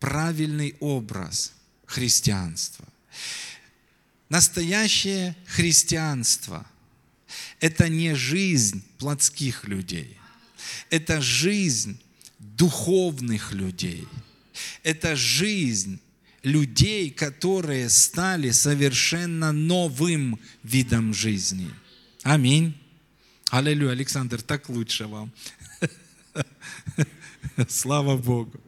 правильный образ христианства. Настоящее христианство – это не жизнь плотских людей, это жизнь духовных людей, это жизнь людей, которые стали совершенно новым видом жизни. Аминь. Аллилуйя, Александр, так лучше вам. Слава Богу.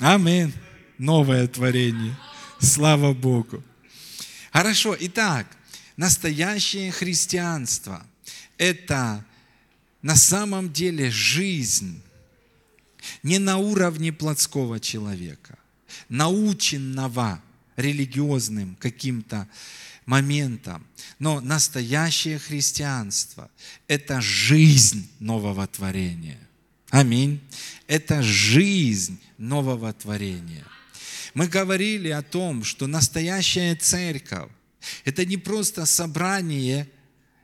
Аминь. Новое творение. Слава Богу. Хорошо, итак, настоящее христианство – это на самом деле жизнь не на уровне плотского человека, наученного религиозным каким-то моментом, но настоящее христианство – это жизнь нового творения. Аминь. Это жизнь нового творения. Мы говорили о том, что настоящая церковь – это не просто собрание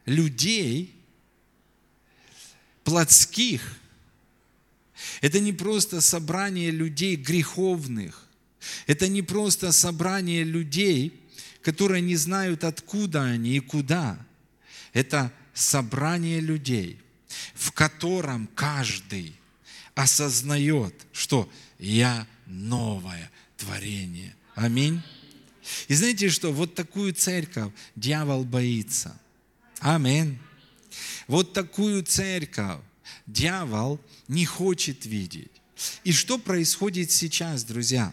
людей плотских, это не просто собрание людей греховных, это не просто собрание людей, которые не знают, откуда они и куда. Это собрание людей, в котором каждый осознает, что я новое творение. Аминь. И знаете что? Вот такую церковь дьявол боится. Аминь. Вот такую церковь дьявол не хочет видеть. И что происходит сейчас, друзья?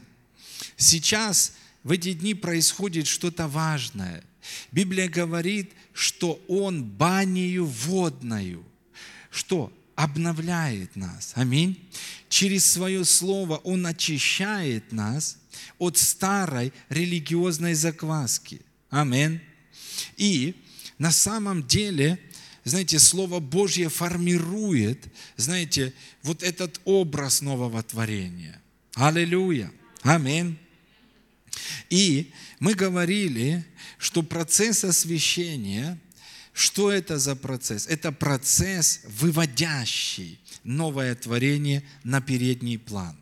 Сейчас в эти дни происходит что-то важное. Библия говорит, что Он банию водную. Что? Обновляет нас. Аминь. Через свое слово Он очищает нас от старой религиозной закваски. Аминь. И на самом деле знаете, Слово Божье формирует, знаете, вот этот образ нового творения. Аллилуйя. Аминь. И мы говорили, что процесс освящения, что это за процесс? Это процесс, выводящий новое творение на передний план,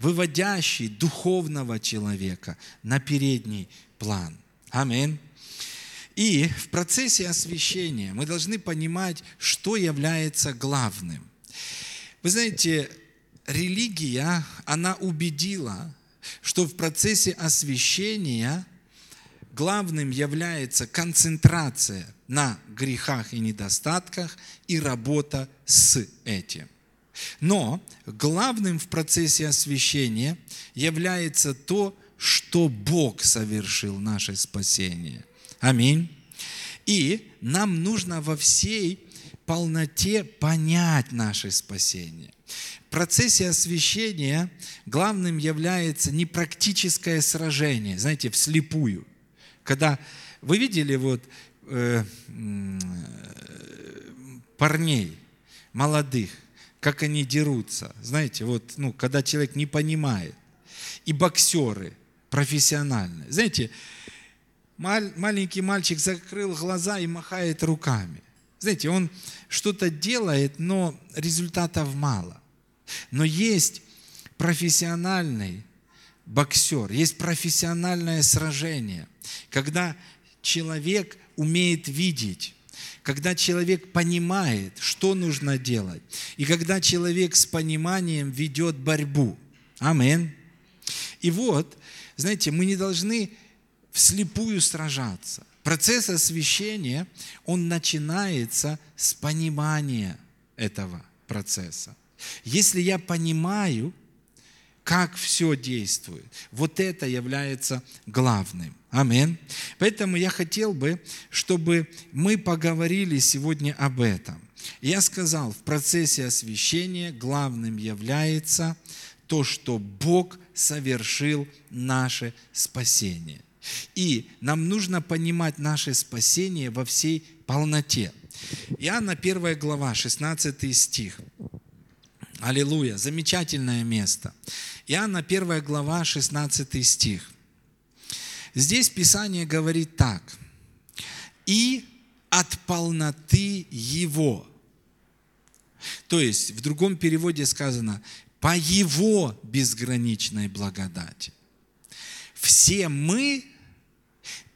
выводящий духовного человека на передний план. Аминь. И в процессе освящения мы должны понимать, что является главным. Вы знаете, религия, она убедила, что в процессе освящения главным является концентрация на грехах и недостатках и работа с этим. Но главным в процессе освящения является то, что Бог совершил наше спасение. Аминь. И нам нужно во всей полноте понять наше спасение. В процессе освящения главным является не практическое сражение, знаете, вслепую. Когда вы видели вот э, парней молодых, как они дерутся, знаете, вот, ну, когда человек не понимает, и боксеры профессиональные, знаете, маленький мальчик закрыл глаза и махает руками. Знаете, он что-то делает, но результатов мало. Но есть профессиональный боксер, есть профессиональное сражение, когда человек умеет видеть, когда человек понимает, что нужно делать, и когда человек с пониманием ведет борьбу. Амин. И вот, знаете, мы не должны вслепую сражаться. Процесс освящения, он начинается с понимания этого процесса. Если я понимаю, как все действует, вот это является главным. Амин. Поэтому я хотел бы, чтобы мы поговорили сегодня об этом. Я сказал, в процессе освящения главным является то, что Бог совершил наше спасение. И нам нужно понимать наше спасение во всей полноте. Иоанна 1 глава, 16 стих. Аллилуйя, замечательное место. Иоанна 1 глава, 16 стих. Здесь Писание говорит так. «И от полноты Его». То есть в другом переводе сказано по Его безграничной благодати. Все мы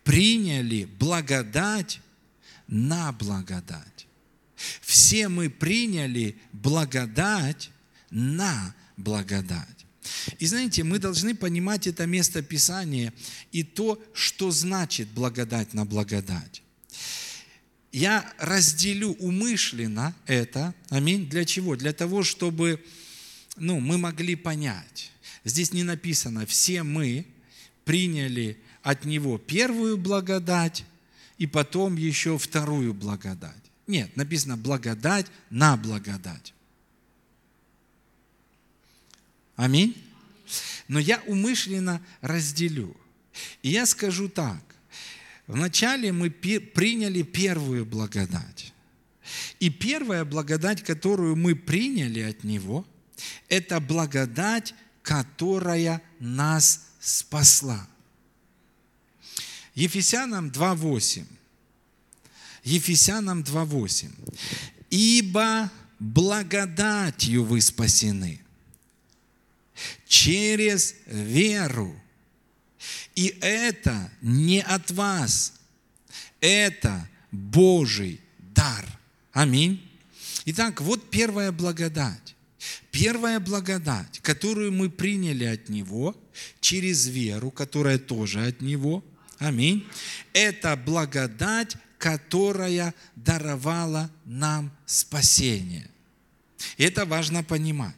приняли благодать на благодать. Все мы приняли благодать на благодать. И знаете, мы должны понимать это место Писания и то, что значит благодать на благодать. Я разделю умышленно это, аминь, для чего? Для того, чтобы ну, мы могли понять. Здесь не написано, все мы приняли от Него первую благодать и потом еще вторую благодать. Нет, написано благодать на благодать. Аминь. Но я умышленно разделю. И я скажу так. Вначале мы приняли первую благодать. И первая благодать, которую мы приняли от Него, это благодать, которая нас спасла. Ефесянам 2.8. Ефесянам 2.8. «Ибо благодатью вы спасены, через веру. И это не от вас, это Божий дар. Аминь. Итак, вот первая благодать. Первая благодать, которую мы приняли от Него через веру, которая тоже от Него. Аминь. Это благодать, которая даровала нам спасение. Это важно понимать.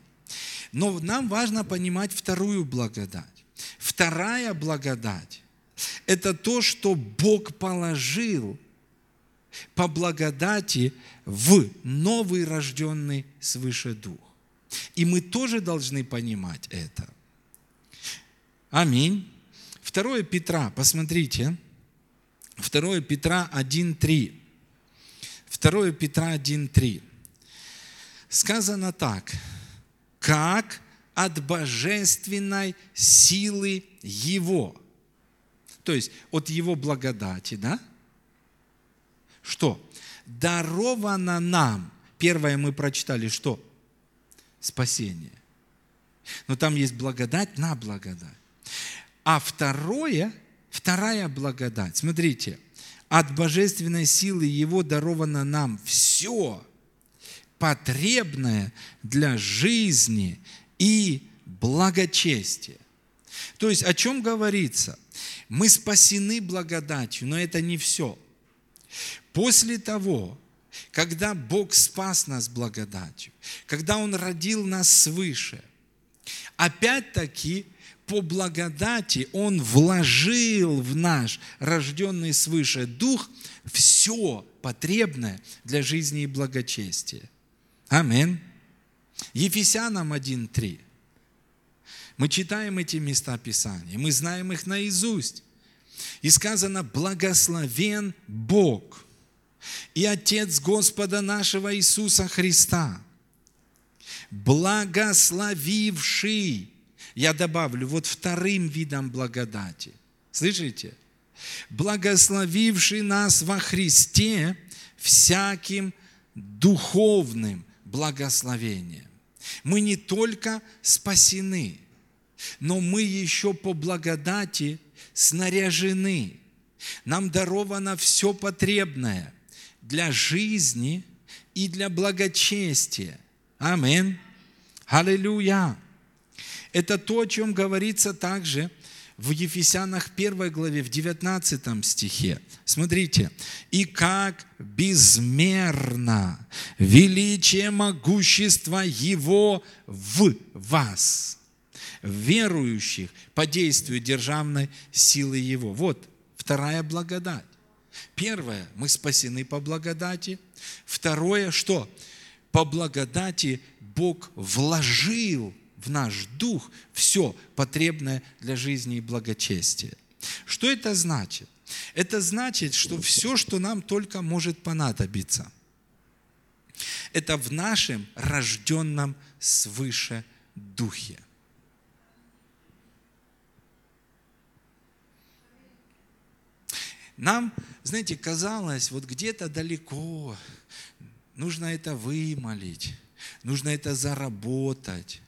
Но нам важно понимать вторую благодать. Вторая благодать – это то, что Бог положил по благодати в новый рожденный свыше дух. И мы тоже должны понимать это. Аминь. Второе Петра, посмотрите. Второе Петра 1.3. Второе Петра 1.3. Сказано так – как от божественной силы Его. То есть от Его благодати, да? Что? Даровано нам. Первое мы прочитали, что? Спасение. Но там есть благодать на благодать. А второе, вторая благодать, смотрите, от божественной силы Его даровано нам все – потребное для жизни и благочестия. То есть о чем говорится? Мы спасены благодатью, но это не все. После того, когда Бог спас нас благодатью, когда Он родил нас свыше, опять-таки по благодати Он вложил в наш рожденный свыше дух все потребное для жизни и благочестия. Амин. Ефесянам 1.3. Мы читаем эти места Писания, мы знаем их наизусть. И сказано, благословен Бог и Отец Господа нашего Иисуса Христа, благословивший, я добавлю, вот вторым видом благодати. Слышите? Благословивший нас во Христе всяким духовным благословение. Мы не только спасены, но мы еще по благодати снаряжены. Нам даровано все потребное для жизни и для благочестия. Амин. Аллилуйя. Это то, о чем говорится также в Ефесянах 1 главе, в 19 стихе. Смотрите. «И как безмерно величие могущества Его в вас, верующих по действию державной силы Его». Вот вторая благодать. Первое, мы спасены по благодати. Второе, что? По благодати Бог вложил в наш дух все потребное для жизни и благочестия. Что это значит? Это значит, что все, что нам только может понадобиться, это в нашем рожденном свыше духе. Нам, знаете, казалось, вот где-то далеко нужно это вымолить, нужно это заработать,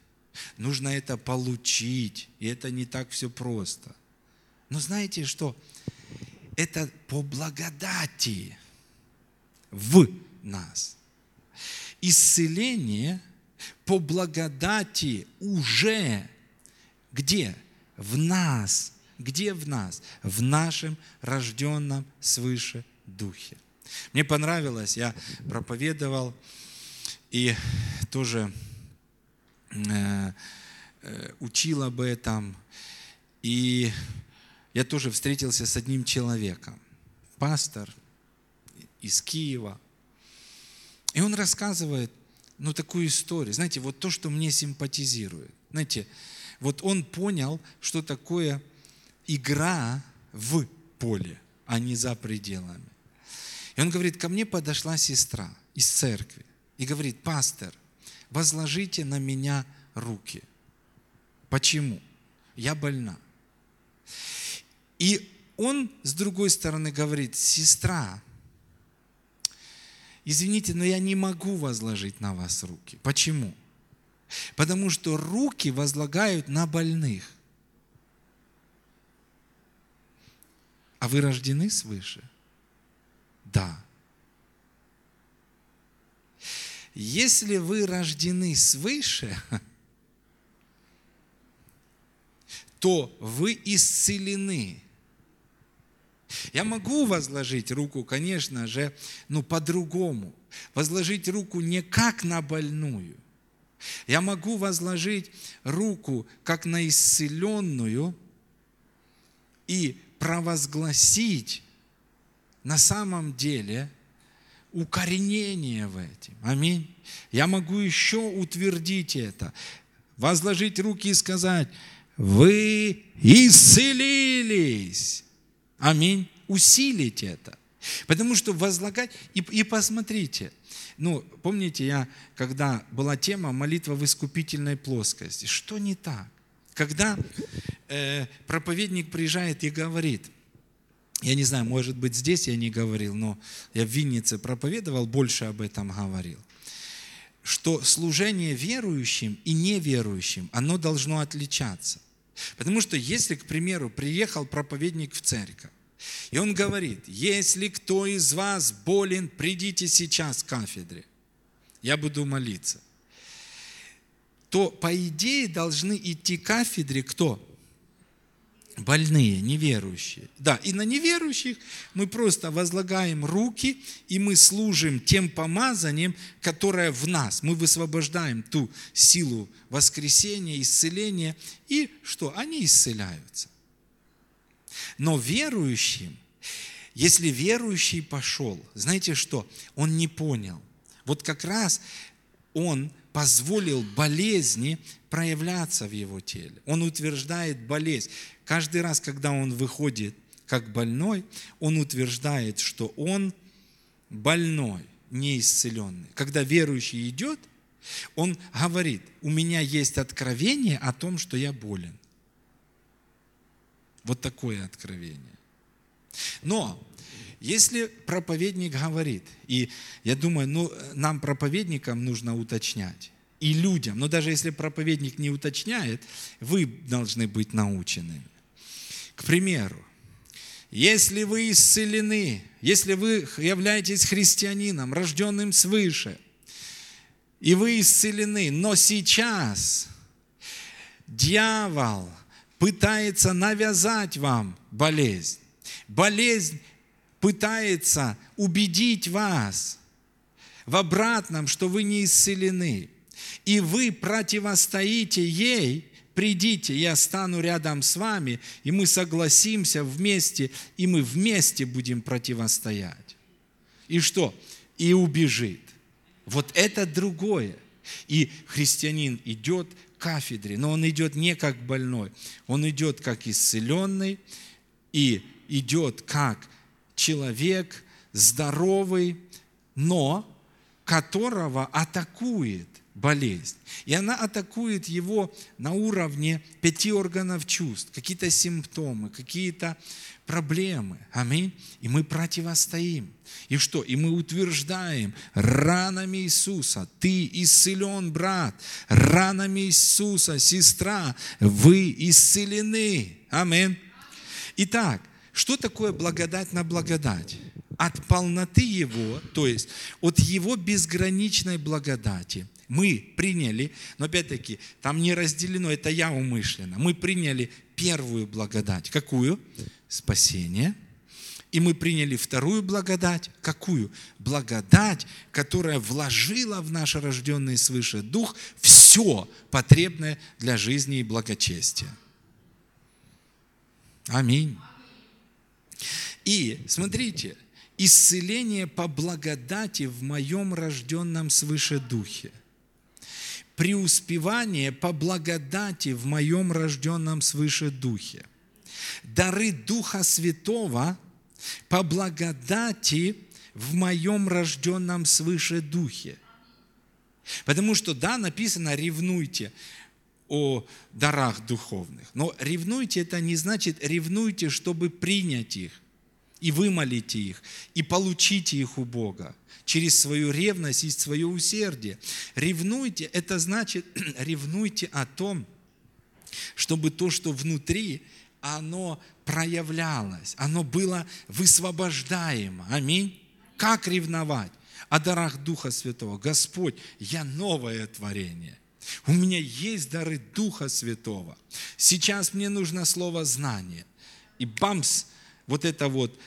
нужно это получить, и это не так все просто. Но знаете что? Это по благодати в нас. Исцеление по благодати уже где? В нас. Где в нас? В нашем рожденном свыше духе. Мне понравилось, я проповедовал и тоже учил об этом. И я тоже встретился с одним человеком, пастор из Киева. И он рассказывает, ну, такую историю. Знаете, вот то, что мне симпатизирует. Знаете, вот он понял, что такое игра в поле, а не за пределами. И он говорит, ко мне подошла сестра из церкви и говорит, пастор, возложите на меня руки. Почему? Я больна. И он с другой стороны говорит, сестра, извините, но я не могу возложить на вас руки. Почему? Потому что руки возлагают на больных. А вы рождены свыше? Да. Если вы рождены свыше, то вы исцелены. Я могу возложить руку, конечно же, но по-другому. Возложить руку не как на больную. Я могу возложить руку как на исцеленную и провозгласить на самом деле укоренение в этом. Аминь. Я могу еще утвердить это, возложить руки и сказать, вы исцелились. Аминь. Усилить это. Потому что возлагать, и, и посмотрите, ну, помните, я, когда была тема молитва в искупительной плоскости, что не так? Когда э, проповедник приезжает и говорит, я не знаю, может быть, здесь я не говорил, но я в Виннице проповедовал, больше об этом говорил, что служение верующим и неверующим, оно должно отличаться. Потому что если, к примеру, приехал проповедник в церковь, и он говорит, если кто из вас болен, придите сейчас к кафедре, я буду молиться, то по идее должны идти к кафедре кто? Больные, неверующие. Да, и на неверующих мы просто возлагаем руки, и мы служим тем помазанием, которое в нас. Мы высвобождаем ту силу воскресения, исцеления, и что? Они исцеляются. Но верующим, если верующий пошел, знаете что? Он не понял. Вот как раз он позволил болезни проявляться в его теле. Он утверждает болезнь. Каждый раз, когда он выходит как больной, он утверждает, что он больной, неисцеленный. Когда верующий идет, он говорит, у меня есть откровение о том, что я болен. Вот такое откровение. Но если проповедник говорит, и я думаю, ну, нам, проповедникам, нужно уточнять, и людям, но даже если проповедник не уточняет, вы должны быть научены. К примеру, если вы исцелены, если вы являетесь христианином, рожденным свыше, и вы исцелены, но сейчас дьявол пытается навязать вам болезнь. Болезнь пытается убедить вас в обратном, что вы не исцелены. И вы противостоите ей, придите, я стану рядом с вами, и мы согласимся вместе, и мы вместе будем противостоять. И что? И убежит. Вот это другое. И христианин идет к кафедре, но он идет не как больной, он идет как исцеленный и идет как человек здоровый, но которого атакует болезнь. И она атакует его на уровне пяти органов чувств, какие-то симптомы, какие-то проблемы. Аминь. И мы противостоим. И что? И мы утверждаем ранами Иисуса, ты исцелен, брат, ранами Иисуса, сестра, вы исцелены. Аминь. Итак, что такое благодать на благодать? От полноты Его, то есть от Его безграничной благодати – мы приняли, но опять-таки, там не разделено, это я умышленно. Мы приняли первую благодать. Какую? Спасение. И мы приняли вторую благодать. Какую? Благодать, которая вложила в наш рожденный свыше дух все потребное для жизни и благочестия. Аминь. И смотрите, исцеление по благодати в моем рожденном свыше духе преуспевание по благодати в моем рожденном свыше духе. Дары Духа Святого по благодати в моем рожденном свыше духе. Потому что, да, написано, ревнуйте о дарах духовных. Но ревнуйте, это не значит ревнуйте, чтобы принять их и вымолите их, и получите их у Бога через свою ревность и свое усердие. Ревнуйте, это значит, ревнуйте о том, чтобы то, что внутри, оно проявлялось, оно было высвобождаемо. Аминь. Как ревновать? О дарах Духа Святого. Господь, я новое творение. У меня есть дары Духа Святого. Сейчас мне нужно слово знание. И бамс, вот это вот,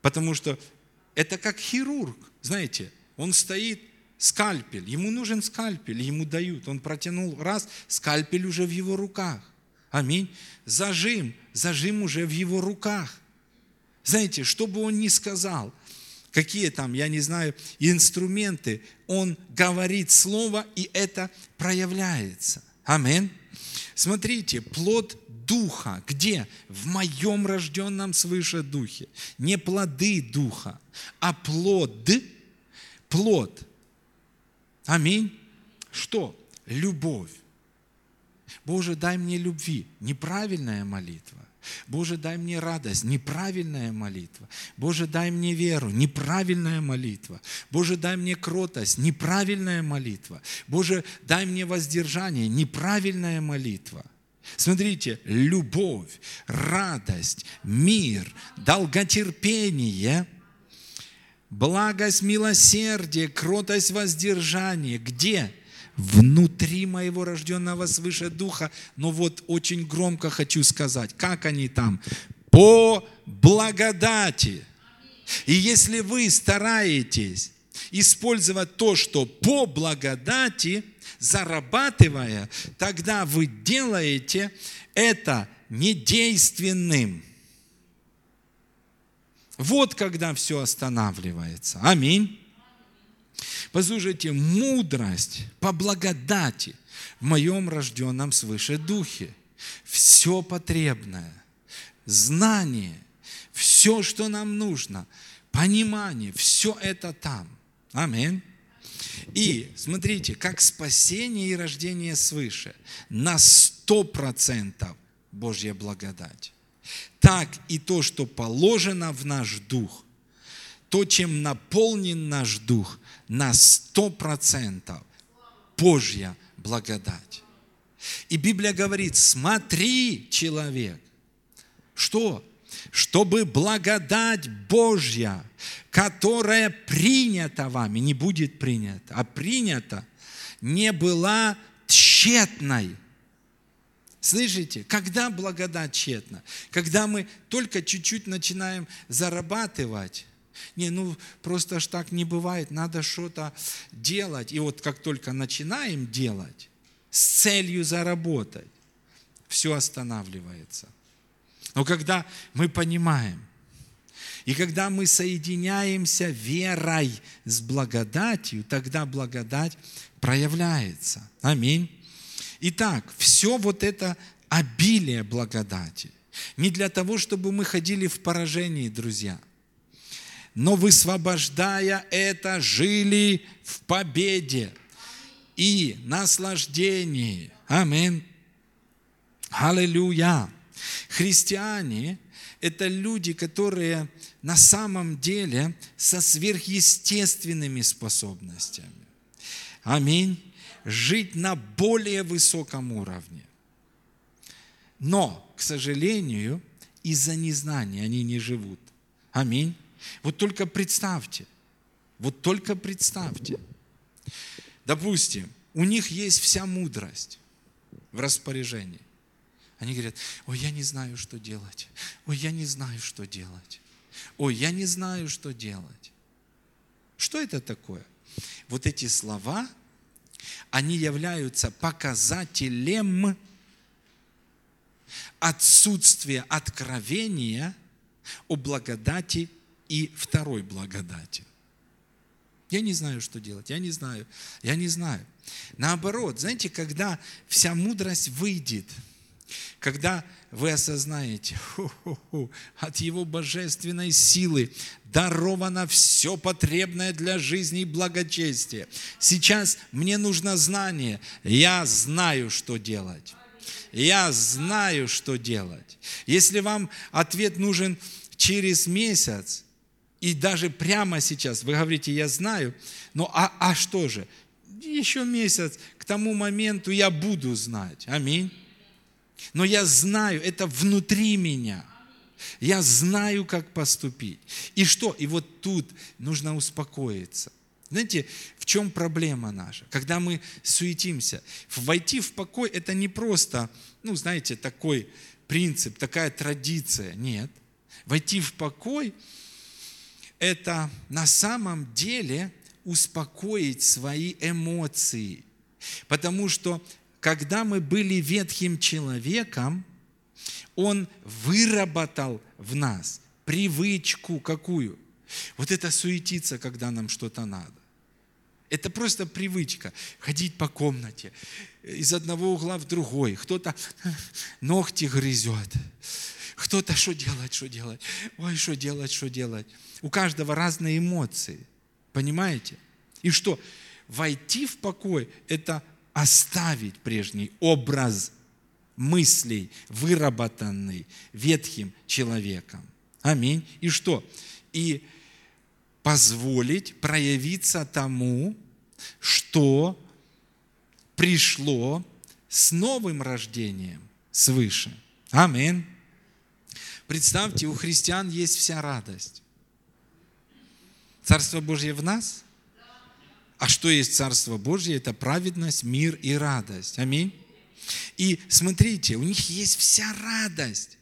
потому что это как хирург. Знаете, он стоит, скальпель, ему нужен скальпель, ему дают. Он протянул раз, скальпель уже в его руках. Аминь. Зажим, зажим уже в его руках. Знаете, что бы он ни сказал, какие там, я не знаю, инструменты, он говорит слово, и это проявляется. Аминь. Смотрите, плод Духа. Где? В моем рожденном свыше Духе. Не плоды Духа, а плод плод. Аминь. Что? Любовь. Боже, дай мне любви. Неправильная молитва. Боже, дай мне радость. Неправильная молитва. Боже, дай мне веру. Неправильная молитва. Боже, дай мне кротость. Неправильная молитва. Боже, дай мне воздержание. Неправильная молитва. Смотрите, любовь, радость, мир, долготерпение – благость, милосердие, кротость, воздержание. Где? Внутри моего рожденного свыше духа. Но вот очень громко хочу сказать, как они там? По благодати. И если вы стараетесь использовать то, что по благодати, зарабатывая, тогда вы делаете это недейственным. Вот когда все останавливается. Аминь. Послушайте, мудрость по благодати в моем рожденном свыше духе. Все потребное, знание, все, что нам нужно, понимание, все это там. Аминь. И смотрите, как спасение и рождение свыше на сто процентов Божья благодать так и то, что положено в наш дух, то, чем наполнен наш дух, на сто процентов Божья благодать. И Библия говорит, смотри, человек, что? Чтобы благодать Божья, которая принята вами, не будет принята, а принята, не была тщетной – Слышите, когда благодать тщетна? Когда мы только чуть-чуть начинаем зарабатывать, не, ну просто ж так не бывает, надо что-то делать. И вот как только начинаем делать с целью заработать, все останавливается. Но когда мы понимаем, и когда мы соединяемся верой с благодатью, тогда благодать проявляется. Аминь. Итак, все вот это обилие благодати. Не для того, чтобы мы ходили в поражении, друзья, но высвобождая это, жили в победе. и наслаждении. Аминь. Аллилуйя. Христиане – это люди, которые на самом деле со сверхъестественными способностями. Аминь. Жить на более высоком уровне. Но, к сожалению, из-за незнания они не живут. Аминь. Вот только представьте, вот только представьте. Допустим, у них есть вся мудрость в распоряжении. Они говорят, ой, я не знаю, что делать. Ой, я не знаю, что делать. Ой, я не знаю, что делать. Что это такое? Вот эти слова, они являются показателем отсутствия откровения о благодати и второй благодати. Я не знаю, что делать, я не знаю, я не знаю. Наоборот, знаете, когда вся мудрость выйдет, когда вы осознаете, ху -ху -ху, от Его божественной силы даровано все потребное для жизни и благочестия. Сейчас мне нужно знание, я знаю, что делать. Я знаю, что делать. Если вам ответ нужен через месяц, и даже прямо сейчас вы говорите, я знаю, но а, а что же? Еще месяц, к тому моменту я буду знать. Аминь. Но я знаю, это внутри меня. Я знаю, как поступить. И что? И вот тут нужно успокоиться. Знаете, в чем проблема наша? Когда мы суетимся. Войти в покой – это не просто, ну, знаете, такой принцип, такая традиция. Нет. Войти в покой – это на самом деле успокоить свои эмоции. Потому что когда мы были ветхим человеком, он выработал в нас привычку какую? Вот это суетиться, когда нам что-то надо. Это просто привычка. Ходить по комнате, из одного угла в другой. Кто-то ногти грызет, кто-то что делать, что делать? Ой, что делать, что делать? У каждого разные эмоции. Понимаете? И что? Войти в покой – это оставить прежний образ мыслей, выработанный ветхим человеком. Аминь. И что? И позволить проявиться тому, что пришло с новым рождением свыше. Аминь. Представьте, у христиан есть вся радость. Царство Божье в нас? А что есть Царство Божье? Это праведность, мир и радость. Аминь. И смотрите, у них есть вся радость,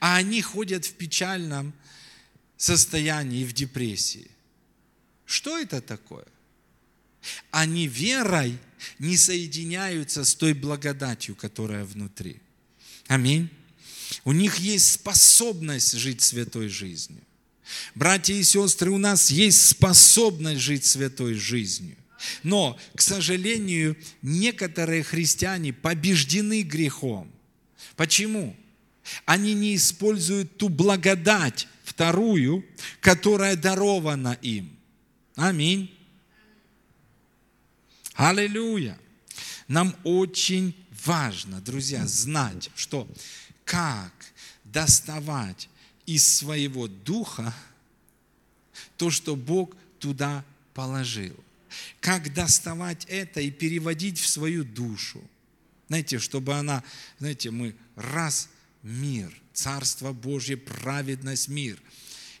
а они ходят в печальном состоянии, в депрессии. Что это такое? Они верой не соединяются с той благодатью, которая внутри. Аминь. У них есть способность жить святой жизнью. Братья и сестры, у нас есть способность жить святой жизнью. Но, к сожалению, некоторые христиане побеждены грехом. Почему? Они не используют ту благодать, вторую, которая дарована им. Аминь. Аллилуйя. Нам очень важно, друзья, знать, что как доставать из своего духа то, что Бог туда положил. Как доставать это и переводить в свою душу. Знаете, чтобы она, знаете, мы раз мир, Царство Божье, праведность, мир.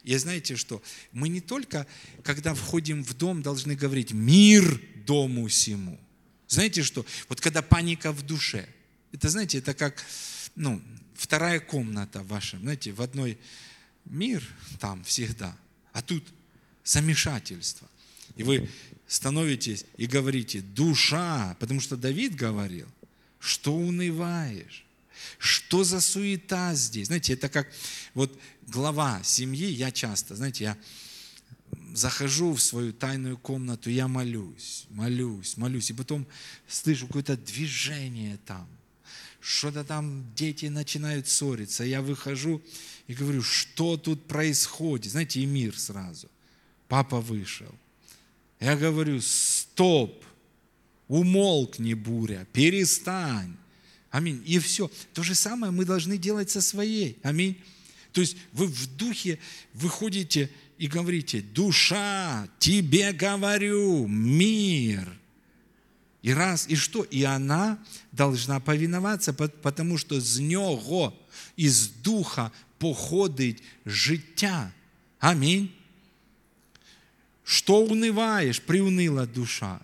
И знаете что? Мы не только, когда входим в дом, должны говорить «мир дому сему». Знаете что? Вот когда паника в душе. Это, знаете, это как, ну, вторая комната в вашем, знаете, в одной мир там всегда, а тут замешательство. И вы становитесь и говорите, душа, потому что Давид говорил, что унываешь, что за суета здесь. Знаете, это как вот глава семьи, я часто, знаете, я захожу в свою тайную комнату, я молюсь, молюсь, молюсь, и потом слышу какое-то движение там – что-то там дети начинают ссориться. Я выхожу и говорю, что тут происходит? Знаете, и мир сразу. Папа вышел. Я говорю, стоп. умолкни буря, перестань. Аминь. И все. То же самое мы должны делать со своей. Аминь. То есть вы в духе выходите и говорите, душа, тебе говорю, мир. И раз, и что? И она должна повиноваться, потому что з нього, из духа походить життя. Аминь. Что унываешь, приуныла душа.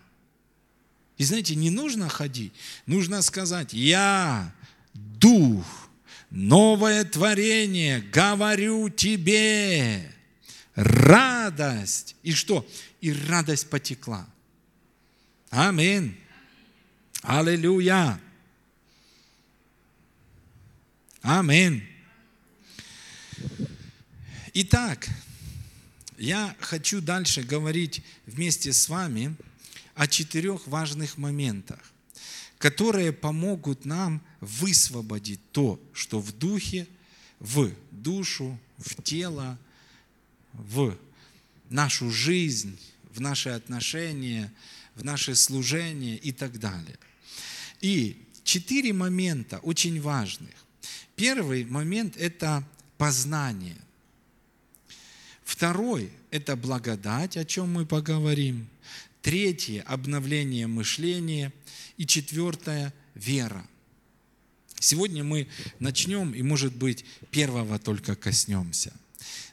И знаете, не нужно ходить, нужно сказать, я дух, новое творение, говорю тебе, радость. И что? И радость потекла. Аминь. Аллилуйя. Аминь. Итак, я хочу дальше говорить вместе с вами о четырех важных моментах, которые помогут нам высвободить то, что в духе, в душу, в тело, в нашу жизнь, в наши отношения, в наше служение и так далее. И четыре момента очень важных. Первый момент – это познание. Второй – это благодать, о чем мы поговорим. Третье – обновление мышления. И четвертое – вера. Сегодня мы начнем, и, может быть, первого только коснемся.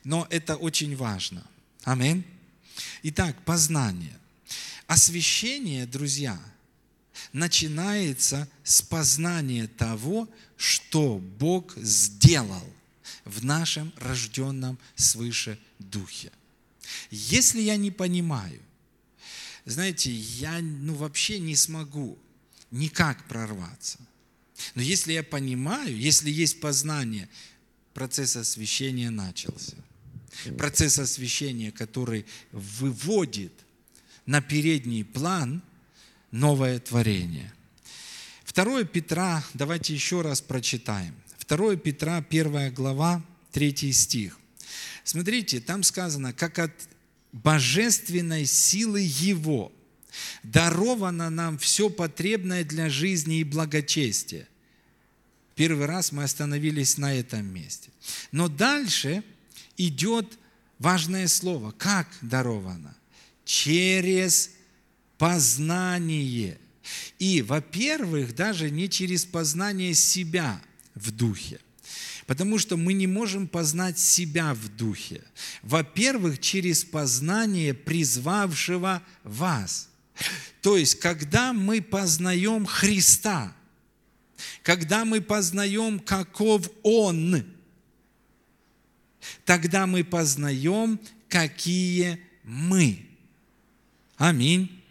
Но это очень важно. Аминь. Итак, познание. Освящение, друзья, начинается с познания того, что Бог сделал в нашем рожденном свыше духе. Если я не понимаю, знаете, я ну, вообще не смогу никак прорваться. Но если я понимаю, если есть познание, процесс освящения начался. Процесс освящения, который выводит на передний план новое творение. 2 Петра, давайте еще раз прочитаем. 2 Петра, 1 глава, 3 стих. Смотрите, там сказано, как от божественной силы Его даровано нам все потребное для жизни и благочестия. Первый раз мы остановились на этом месте. Но дальше идет важное слово. Как даровано? Через познание. И, во-первых, даже не через познание себя в духе. Потому что мы не можем познать себя в духе. Во-первых, через познание призвавшего вас. То есть, когда мы познаем Христа, когда мы познаем, каков Он, тогда мы познаем, какие мы. Аминь.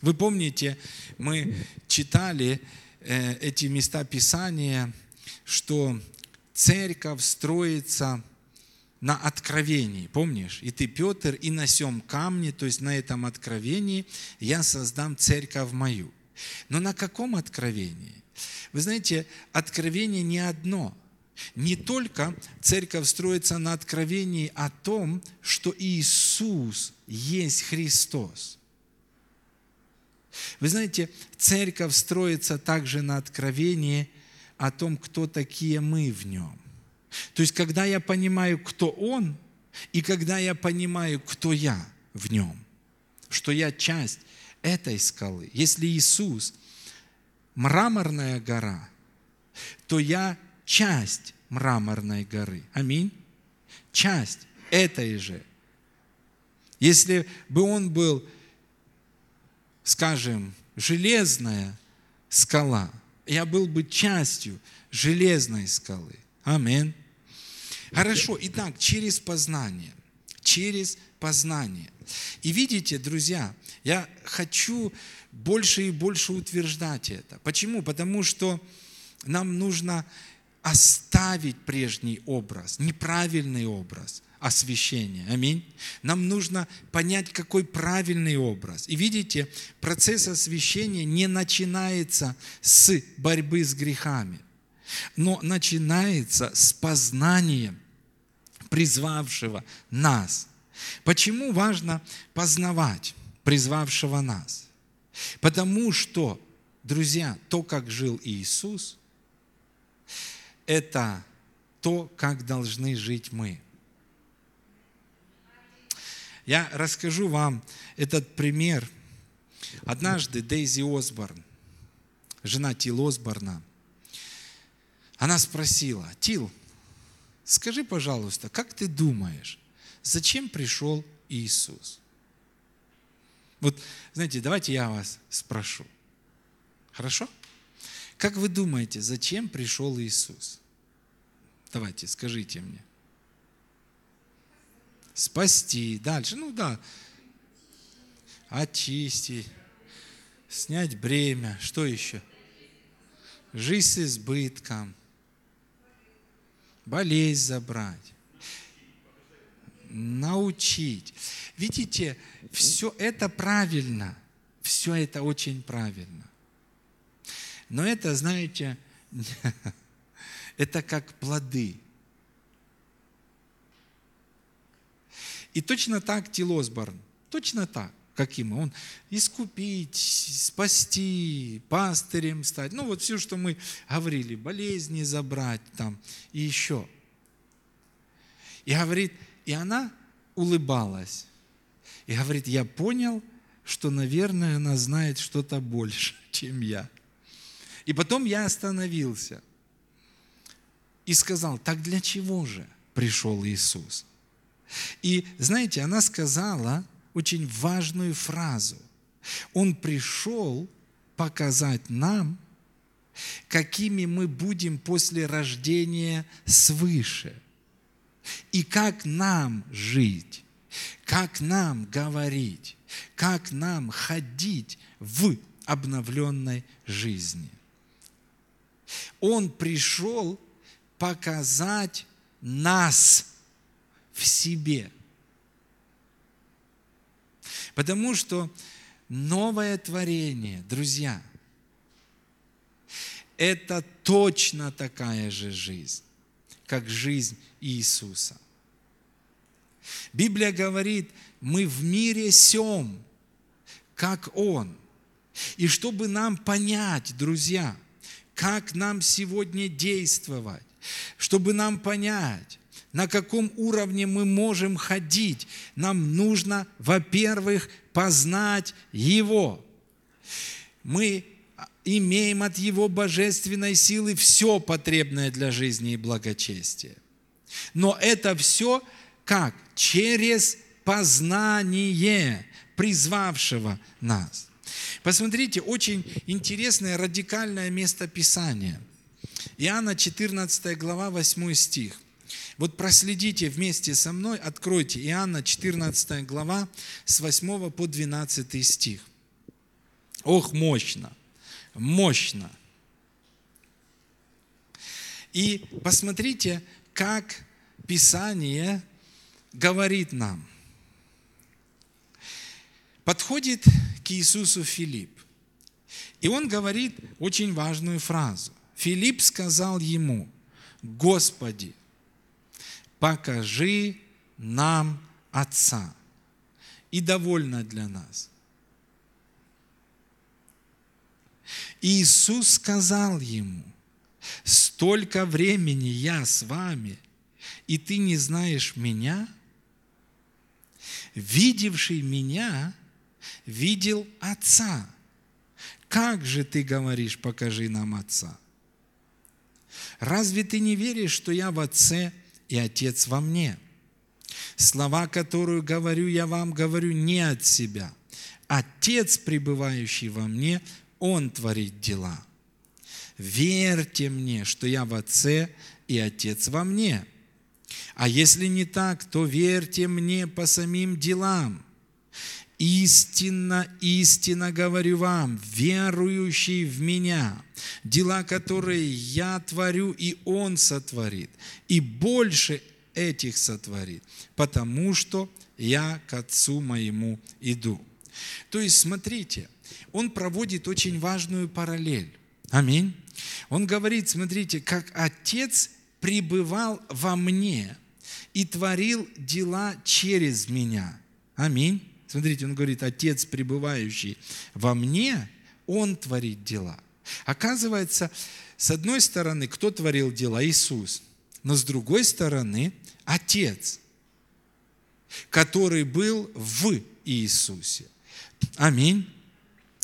Вы помните, мы читали э, эти места Писания, что церковь строится на откровении, помнишь? И ты, Петр, и на сем камне, то есть на этом откровении, я создам церковь мою. Но на каком откровении? Вы знаете, откровение не одно. Не только церковь строится на откровении о том, что Иисус есть Христос. Вы знаете, церковь строится также на откровении о том, кто такие мы в нем. То есть, когда я понимаю, кто Он, и когда я понимаю, кто я в нем, что я часть этой скалы. Если Иисус – мраморная гора, то я часть мраморной горы. Аминь. Часть этой же. Если бы он был, скажем, железная скала – я был бы частью железной скалы. Амин. Хорошо, итак, через познание. Через познание. И видите, друзья, я хочу больше и больше утверждать это. Почему? Потому что нам нужно оставить прежний образ, неправильный образ освящения. Аминь. Нам нужно понять, какой правильный образ. И видите, процесс освящения не начинается с борьбы с грехами, но начинается с познания призвавшего нас. Почему важно познавать призвавшего нас? Потому что, друзья, то, как жил Иисус, это то, как должны жить мы. Я расскажу вам этот пример. Однажды Дейзи Осборн, жена Тил Осборна, она спросила, Тил, скажи, пожалуйста, как ты думаешь, зачем пришел Иисус? Вот, знаете, давайте я вас спрошу. Хорошо? Как вы думаете, зачем пришел Иисус? Давайте, скажите мне. Спасти. Дальше, ну да. Очистить. Снять бремя. Что еще? Жизнь с избытком. Болезнь забрать. Научить. Видите, все это правильно. Все это очень правильно. Но это, знаете, это как плоды. И точно так Тилосборн, точно так, каким он, искупить, спасти, пастырем стать, ну вот все, что мы говорили, болезни забрать там и еще. И говорит, и она улыбалась. И говорит, я понял, что, наверное, она знает что-то больше, чем я. И потом я остановился и сказал, так для чего же пришел Иисус? И знаете, она сказала очень важную фразу. Он пришел показать нам, какими мы будем после рождения свыше. И как нам жить, как нам говорить, как нам ходить в обновленной жизни. Он пришел показать нас в себе. Потому что новое творение, друзья, это точно такая же жизнь, как жизнь Иисуса. Библия говорит, мы в мире сем, как Он. И чтобы нам понять, друзья, как нам сегодня действовать, чтобы нам понять, на каком уровне мы можем ходить, нам нужно, во-первых, познать Его. Мы имеем от Его божественной силы все потребное для жизни и благочестия. Но это все как? Через познание призвавшего нас. Посмотрите, очень интересное радикальное место Писания. Иоанна 14 глава 8 стих. Вот проследите вместе со мной, откройте Иоанна 14 глава с 8 по 12 стих. Ох, мощно, мощно. И посмотрите, как Писание говорит нам. Подходит к Иисусу Филипп, и он говорит очень важную фразу. Филипп сказал ему, Господи, покажи нам Отца. И довольно для нас. Иисус сказал ему, столько времени я с вами, и ты не знаешь меня? Видевший меня, видел Отца. Как же ты говоришь, покажи нам Отца? Разве ты не веришь, что я в Отце – и Отец во мне. Слова, которую говорю я вам, говорю не от себя. Отец, пребывающий во мне, Он творит дела. Верьте мне, что я в Отце и Отец во мне. А если не так, то верьте мне по самим делам. Истинно, истинно говорю вам, верующий в Меня, дела, которые я творю, и Он сотворит, и больше этих сотворит, потому что я к Отцу моему иду. То есть, смотрите, он проводит очень важную параллель. Аминь. Он говорит, смотрите, как Отец пребывал во мне и творил дела через меня. Аминь. Смотрите, он говорит, Отец, пребывающий во мне, Он творит дела. Оказывается, с одной стороны, кто творил дела? Иисус. Но с другой стороны, Отец, который был в Иисусе. Аминь.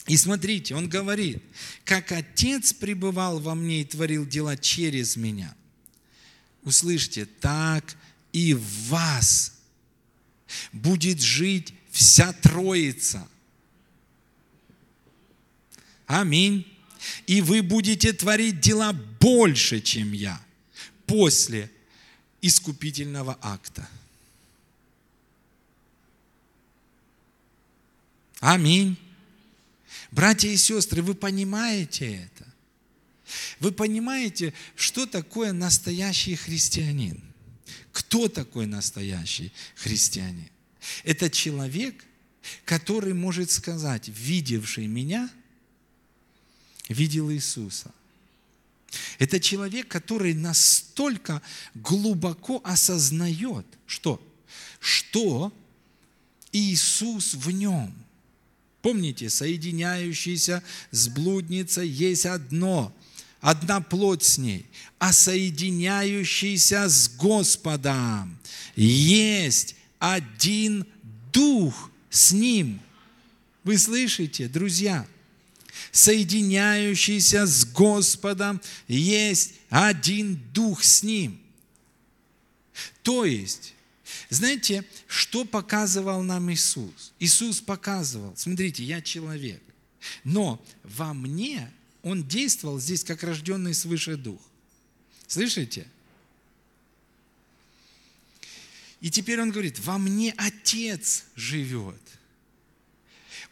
И смотрите, он говорит, как Отец пребывал во мне и творил дела через меня. Услышьте, так и в вас будет жить вся Троица. Аминь. И вы будете творить дела больше, чем я, после искупительного акта. Аминь. Братья и сестры, вы понимаете это? Вы понимаете, что такое настоящий христианин? Кто такой настоящий христианин? Это человек, который может сказать, видевший меня, видел Иисуса. Это человек, который настолько глубоко осознает, что, что Иисус в нем. Помните, соединяющийся с блудницей есть одно, одна плоть с ней, а соединяющийся с Господом есть один дух с ним. Вы слышите, друзья? Соединяющийся с Господом есть один дух с ним. То есть, знаете, что показывал нам Иисус? Иисус показывал, смотрите, я человек, но во мне Он действовал здесь как рожденный свыше дух. Слышите? И теперь он говорит, во мне Отец живет.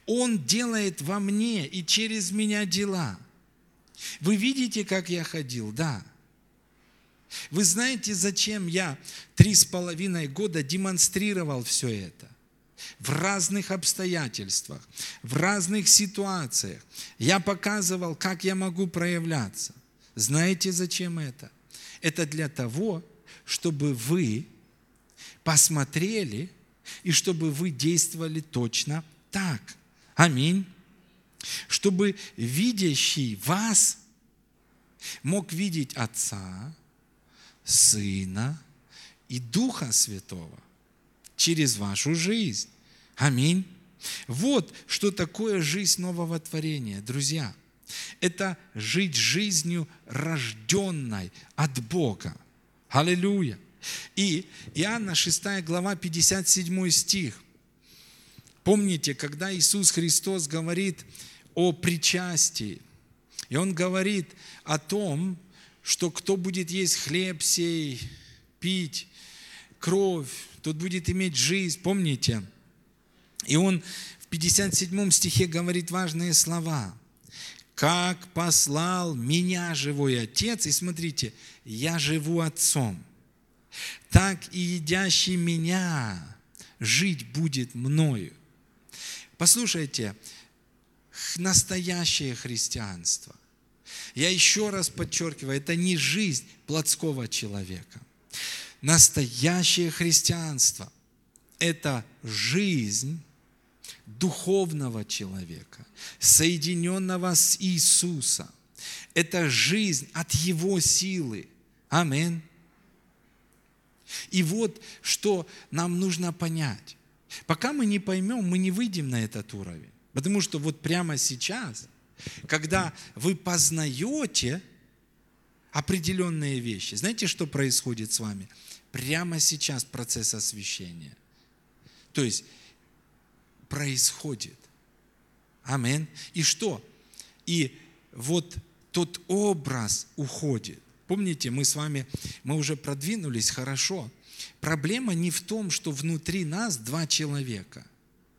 Он делает во мне и через меня дела. Вы видите, как я ходил? Да. Вы знаете, зачем я три с половиной года демонстрировал все это? В разных обстоятельствах, в разных ситуациях. Я показывал, как я могу проявляться. Знаете, зачем это? Это для того, чтобы вы посмотрели, и чтобы вы действовали точно так. Аминь. Чтобы видящий вас мог видеть Отца, Сына и Духа Святого через вашу жизнь. Аминь. Вот что такое жизнь нового творения, друзья. Это жить жизнью, рожденной от Бога. Аллилуйя. И Иоанна 6 глава 57 стих. Помните, когда Иисус Христос говорит о причастии, и Он говорит о том, что кто будет есть хлеб сей, пить кровь, тот будет иметь жизнь. Помните? И он в 57 стихе говорит важные слова. «Как послал меня живой Отец». И смотрите, «Я живу Отцом» так и едящий меня жить будет мною. Послушайте, настоящее христианство. Я еще раз подчеркиваю, это не жизнь плотского человека. Настоящее христианство – это жизнь духовного человека, соединенного с Иисусом. Это жизнь от Его силы. Аминь. И вот что нам нужно понять. Пока мы не поймем, мы не выйдем на этот уровень. Потому что вот прямо сейчас, когда вы познаете определенные вещи, знаете, что происходит с вами? Прямо сейчас процесс освящения. То есть происходит. Амин. И что? И вот тот образ уходит. Помните, мы с вами, мы уже продвинулись хорошо. Проблема не в том, что внутри нас два человека.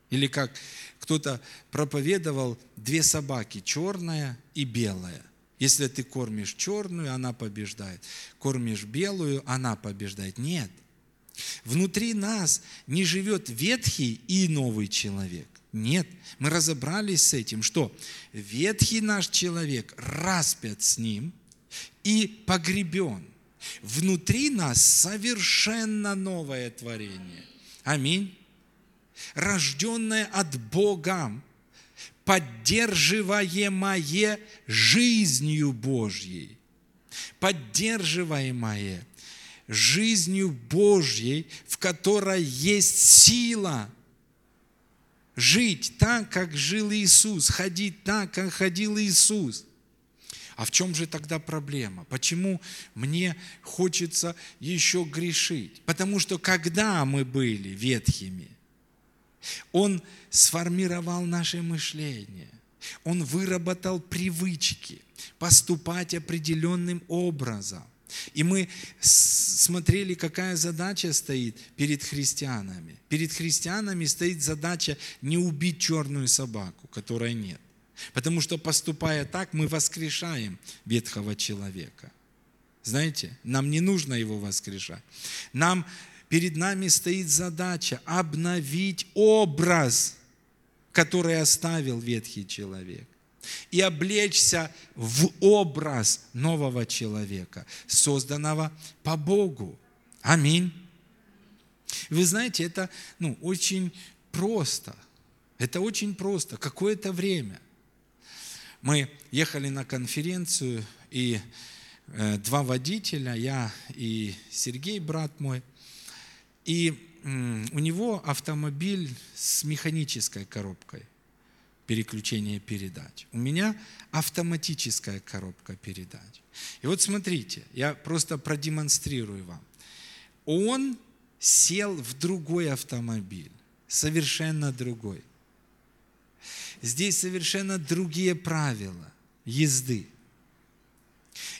Или как кто-то проповедовал, две собаки, черная и белая. Если ты кормишь черную, она побеждает. Кормишь белую, она побеждает. Нет. Внутри нас не живет ветхий и новый человек. Нет, мы разобрались с этим, что ветхий наш человек распят с ним – и погребен. Внутри нас совершенно новое творение. Аминь. рожденное от Бога, поддерживаемое жизнью Божьей, поддерживаемое жизнью Божьей, в которой есть сила жить так, как жил Иисус, ходить так, как ходил Иисус. А в чем же тогда проблема? Почему мне хочется еще грешить? Потому что когда мы были ветхими, Он сформировал наше мышление, Он выработал привычки поступать определенным образом. И мы смотрели, какая задача стоит перед христианами. Перед христианами стоит задача не убить черную собаку, которой нет. Потому что поступая так, мы воскрешаем ветхого человека. Знаете, нам не нужно его воскрешать. Нам, перед нами стоит задача обновить образ, который оставил ветхий человек и облечься в образ нового человека, созданного по Богу. Аминь. Вы знаете, это ну, очень просто. Это очень просто. Какое-то время – мы ехали на конференцию, и э, два водителя, я и Сергей, брат мой, и у него автомобиль с механической коробкой переключения передач. У меня автоматическая коробка передач. И вот смотрите, я просто продемонстрирую вам. Он сел в другой автомобиль, совершенно другой. Здесь совершенно другие правила езды.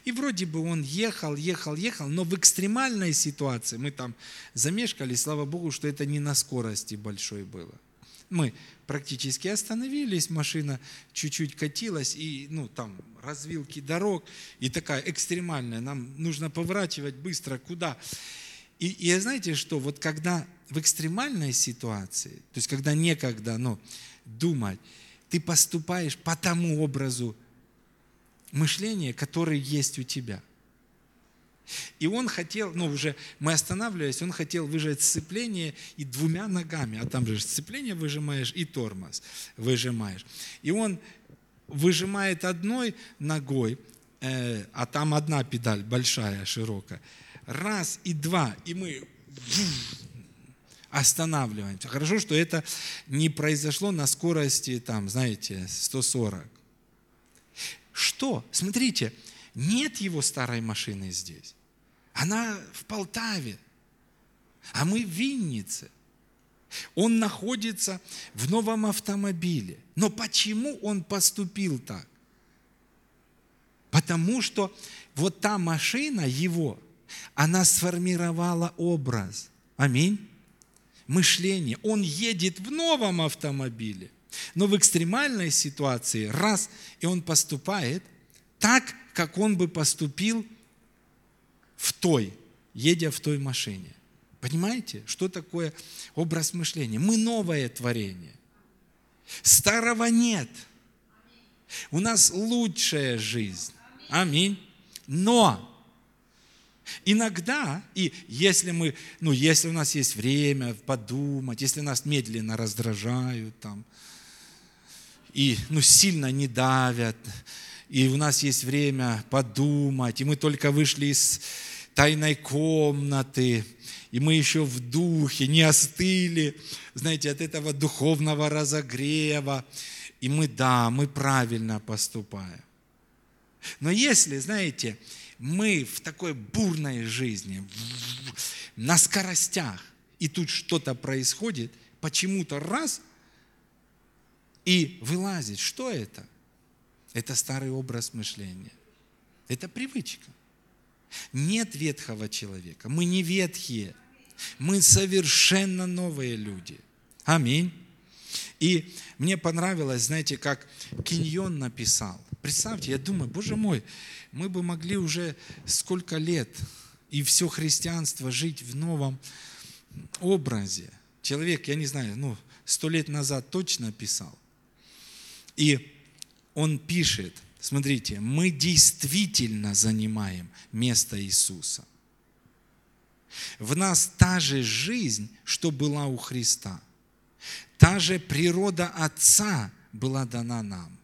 И вроде бы он ехал, ехал, ехал, но в экстремальной ситуации, мы там замешкали, слава Богу, что это не на скорости большой было. Мы практически остановились, машина чуть-чуть катилась, и ну, там развилки дорог, и такая экстремальная, нам нужно поворачивать быстро, куда. И, и знаете что, вот когда в экстремальной ситуации, то есть когда некогда ну, думать, ты поступаешь по тому образу мышления, который есть у тебя. И он хотел, ну уже мы останавливались, он хотел выжать сцепление и двумя ногами, а там же сцепление выжимаешь и тормоз выжимаешь. И он выжимает одной ногой, э, а там одна педаль большая, широкая. Раз и два, и мы останавливаемся. Хорошо, что это не произошло на скорости, там, знаете, 140. Что? Смотрите, нет его старой машины здесь. Она в Полтаве, а мы в Виннице. Он находится в новом автомобиле. Но почему он поступил так? Потому что вот та машина его, она сформировала образ. Аминь мышление. Он едет в новом автомобиле. Но в экстремальной ситуации раз, и он поступает так, как он бы поступил в той, едя в той машине. Понимаете, что такое образ мышления? Мы новое творение. Старого нет. У нас лучшая жизнь. Аминь. Но Иногда, и если мы, ну, если у нас есть время подумать, если нас медленно раздражают там, и ну, сильно не давят, и у нас есть время подумать, и мы только вышли из тайной комнаты, и мы еще в духе, не остыли, знаете, от этого духовного разогрева, и мы, да, мы правильно поступаем. Но если, знаете, мы в такой бурной жизни, на скоростях, и тут что-то происходит, почему-то раз, и вылазит. Что это? Это старый образ мышления. Это привычка. Нет ветхого человека. Мы не ветхие. Мы совершенно новые люди. Аминь. И мне понравилось, знаете, как Киньон написал. Представьте, я думаю, боже мой, мы бы могли уже сколько лет и все христианство жить в новом образе. Человек, я не знаю, ну, сто лет назад точно писал. И он пишет, смотрите, мы действительно занимаем место Иисуса. В нас та же жизнь, что была у Христа. Та же природа Отца была дана нам.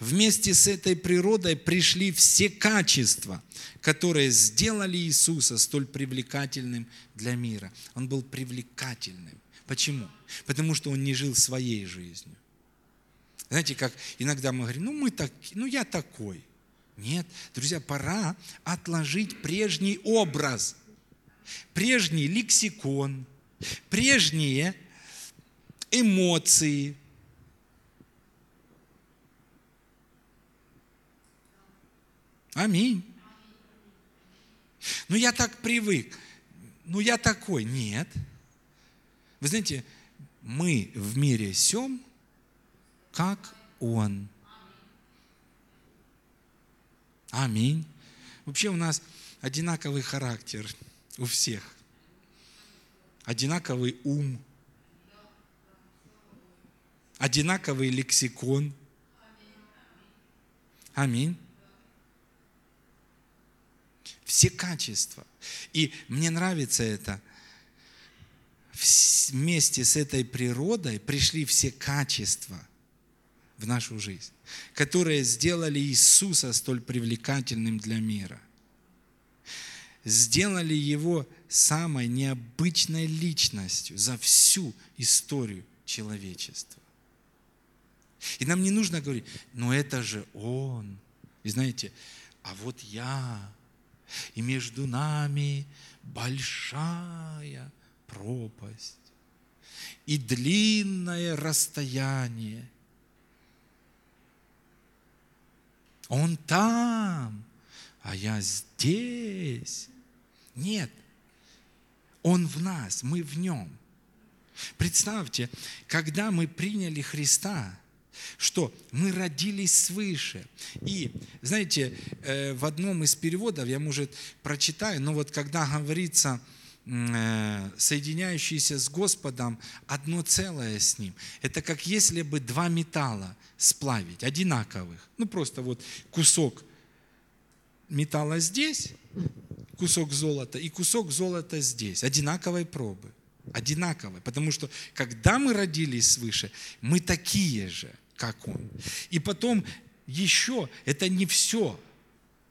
Вместе с этой природой пришли все качества, которые сделали Иисуса столь привлекательным для мира. Он был привлекательным. Почему? Потому что он не жил своей жизнью. Знаете, как иногда мы говорим, ну мы так, ну я такой. Нет, друзья, пора отложить прежний образ, прежний лексикон, прежние эмоции. Аминь. Ну я так привык. Ну я такой. Нет. Вы знаете, мы в мире сем, как Он. Аминь. Вообще у нас одинаковый характер у всех. Одинаковый ум. Одинаковый лексикон. Аминь. Все качества. И мне нравится это. Вместе с этой природой пришли все качества – в нашу жизнь, которые сделали Иисуса столь привлекательным для мира. Сделали его самой необычной личностью за всю историю человечества. И нам не нужно говорить, но это же Он. И знаете, а вот я, и между нами большая пропасть, и длинное расстояние – Он там, а я здесь. Нет, Он в нас, мы в Нем. Представьте, когда мы приняли Христа, что мы родились свыше. И, знаете, э, в одном из переводов, я, может, прочитаю, но вот когда говорится – Э, соединяющиеся с Господом, одно целое с Ним. Это как если бы два металла сплавить, одинаковых. Ну, просто вот кусок металла здесь, кусок золота, и кусок золота здесь, одинаковой пробы. Одинаковой, потому что когда мы родились свыше, мы такие же, как Он. И потом еще, это не все.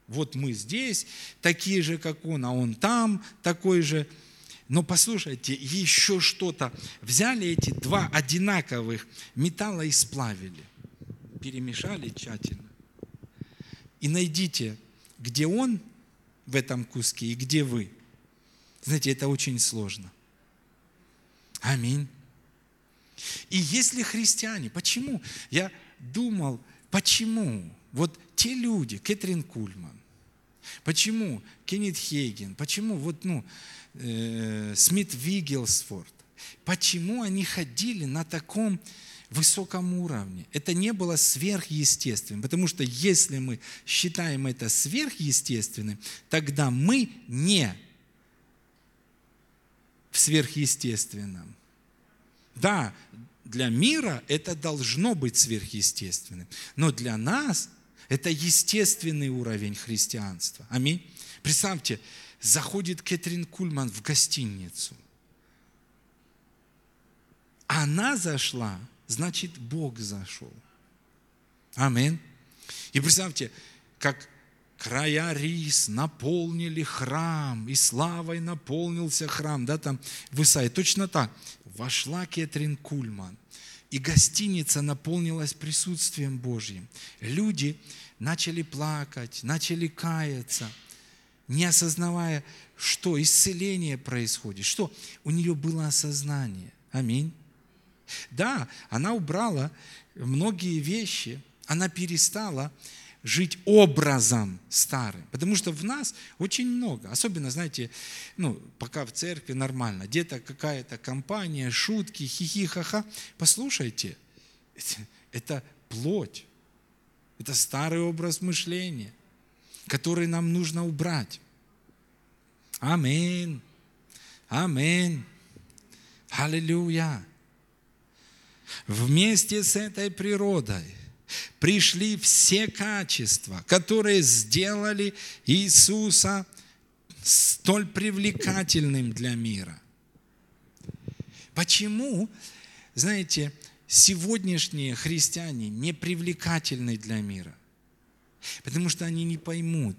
Вот мы здесь, такие же, как Он, а Он там, такой же. Но послушайте, еще что-то. Взяли эти два одинаковых металла и сплавили. Перемешали тщательно. И найдите, где он в этом куске и где вы. Знаете, это очень сложно. Аминь. И если христиане, почему? Я думал, почему? Вот те люди, Кэтрин Кульман, почему Кеннет Хейген, почему вот, ну, Э, Смит Вигелсфорд. Почему они ходили на таком высоком уровне? Это не было сверхъестественным, потому что если мы считаем это сверхъестественным, тогда мы не в сверхъестественном. Да, для мира это должно быть сверхъестественным, но для нас это естественный уровень христианства. Аминь. Представьте, заходит Кэтрин Кульман в гостиницу. Она зашла, значит, Бог зашел. Аминь. И представьте, как края рис наполнили храм, и славой наполнился храм, да, там в Исаии. Точно так. Вошла Кэтрин Кульман, и гостиница наполнилась присутствием Божьим. Люди начали плакать, начали каяться – не осознавая, что исцеление происходит, что у нее было осознание. Аминь. Да, она убрала многие вещи, она перестала жить образом старым. Потому что в нас очень много, особенно, знаете, ну, пока в церкви нормально, где-то какая-то компания, шутки, хихи-ха-ха. Послушайте, это плоть, это старый образ мышления – который нам нужно убрать. Аминь. Аминь. Аллилуйя. Вместе с этой природой пришли все качества, которые сделали Иисуса столь привлекательным для мира. Почему, знаете, сегодняшние христиане не привлекательны для мира? Потому что они не поймут.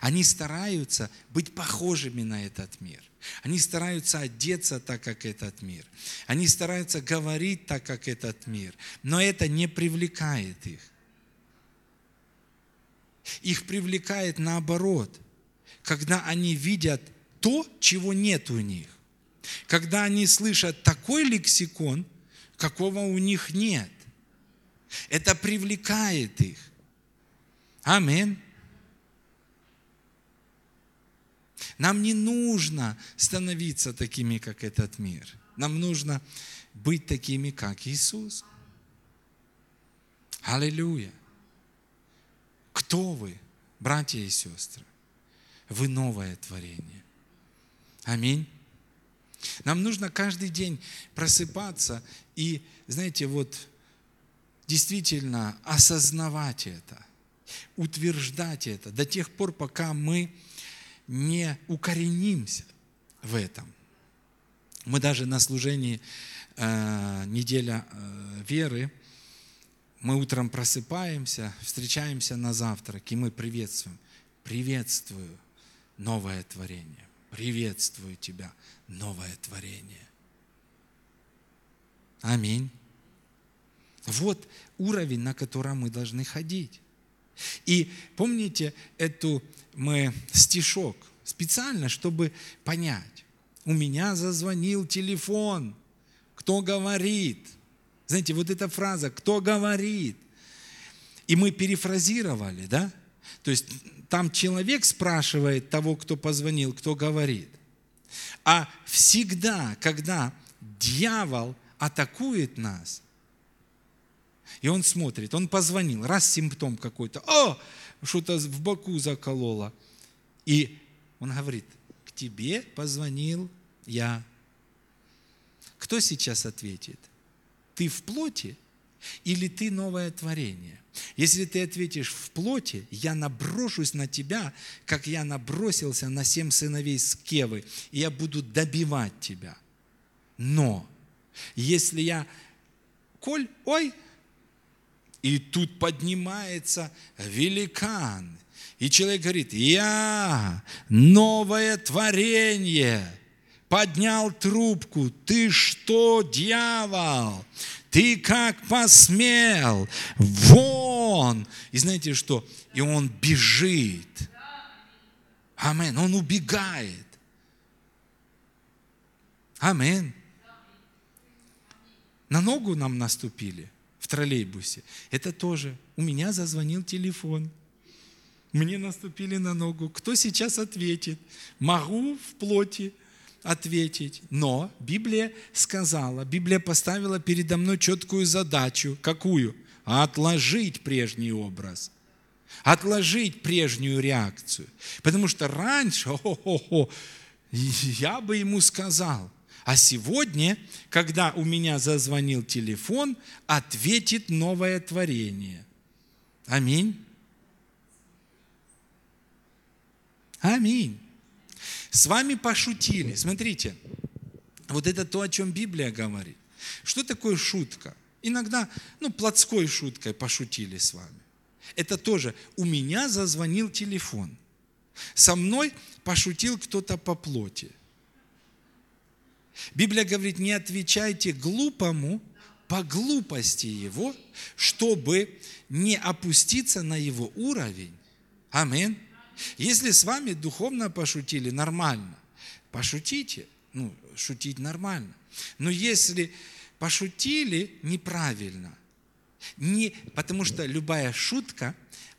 Они стараются быть похожими на этот мир. Они стараются одеться так, как этот мир. Они стараются говорить так, как этот мир. Но это не привлекает их. Их привлекает наоборот, когда они видят то, чего нет у них. Когда они слышат такой лексикон, какого у них нет. Это привлекает их. Аминь. Нам не нужно становиться такими, как этот мир. Нам нужно быть такими, как Иисус. Аллилуйя. Кто вы, братья и сестры? Вы новое творение. Аминь. Нам нужно каждый день просыпаться и, знаете, вот действительно осознавать это, утверждать это до тех пор, пока мы не укоренимся в этом. Мы даже на служении э, неделя э, веры, мы утром просыпаемся, встречаемся на завтрак, и мы приветствуем. Приветствую новое творение. Приветствую тебя, новое творение. Аминь. Вот уровень, на котором мы должны ходить. И помните эту мы стишок специально, чтобы понять. У меня зазвонил телефон. Кто говорит? Знаете, вот эта фраза «кто говорит?» И мы перефразировали, да? То есть там человек спрашивает того, кто позвонил, кто говорит. А всегда, когда дьявол атакует нас, и он смотрит, он позвонил, раз симптом какой-то, о, что-то в боку закололо. И он говорит, к тебе позвонил я. Кто сейчас ответит? Ты в плоти или ты новое творение? Если ты ответишь в плоти, я наброшусь на тебя, как я набросился на семь сыновей Скевы, и я буду добивать тебя. Но если я, коль, ой, и тут поднимается великан. И человек говорит, я новое творение. Поднял трубку. Ты что, дьявол? Ты как посмел? Вон! И знаете что? И он бежит. Амин. Он убегает. Амин. На ногу нам наступили – троллейбусе. Это тоже. У меня зазвонил телефон. Мне наступили на ногу. Кто сейчас ответит? Могу в плоти ответить. Но Библия сказала, Библия поставила передо мной четкую задачу. Какую? Отложить прежний образ. Отложить прежнюю реакцию. Потому что раньше, о-хо-хо, я бы ему сказал, а сегодня, когда у меня зазвонил телефон, ответит новое творение. Аминь. Аминь. С вами пошутили. Смотрите, вот это то, о чем Библия говорит. Что такое шутка? Иногда, ну, плотской шуткой пошутили с вами. Это тоже, у меня зазвонил телефон. Со мной пошутил кто-то по плоти. Библия говорит, не отвечайте глупому по глупости его, чтобы не опуститься на его уровень. Амин. Если с вами духовно пошутили, нормально. Пошутите. Ну, шутить нормально. Но если пошутили неправильно, не, потому что любая шутка,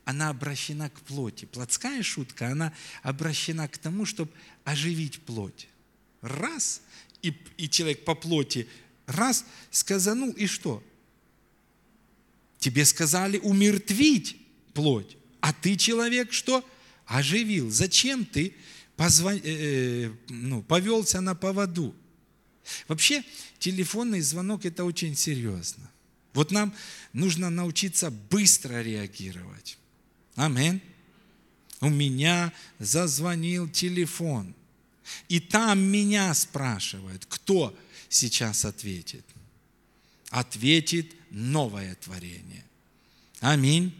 она обращена к плоти. Плотская шутка, она обращена к тому, чтобы оживить плоть. Раз, и, и человек по плоти раз сказанул, и что? Тебе сказали умертвить плоть, а ты человек что? Оживил. Зачем ты позвон... э, э ну, повелся на поводу? Вообще, телефонный звонок – это очень серьезно. Вот нам нужно научиться быстро реагировать. Амин. У меня зазвонил телефон. И там меня спрашивают, кто? сейчас ответит? Ответит новое творение. Аминь.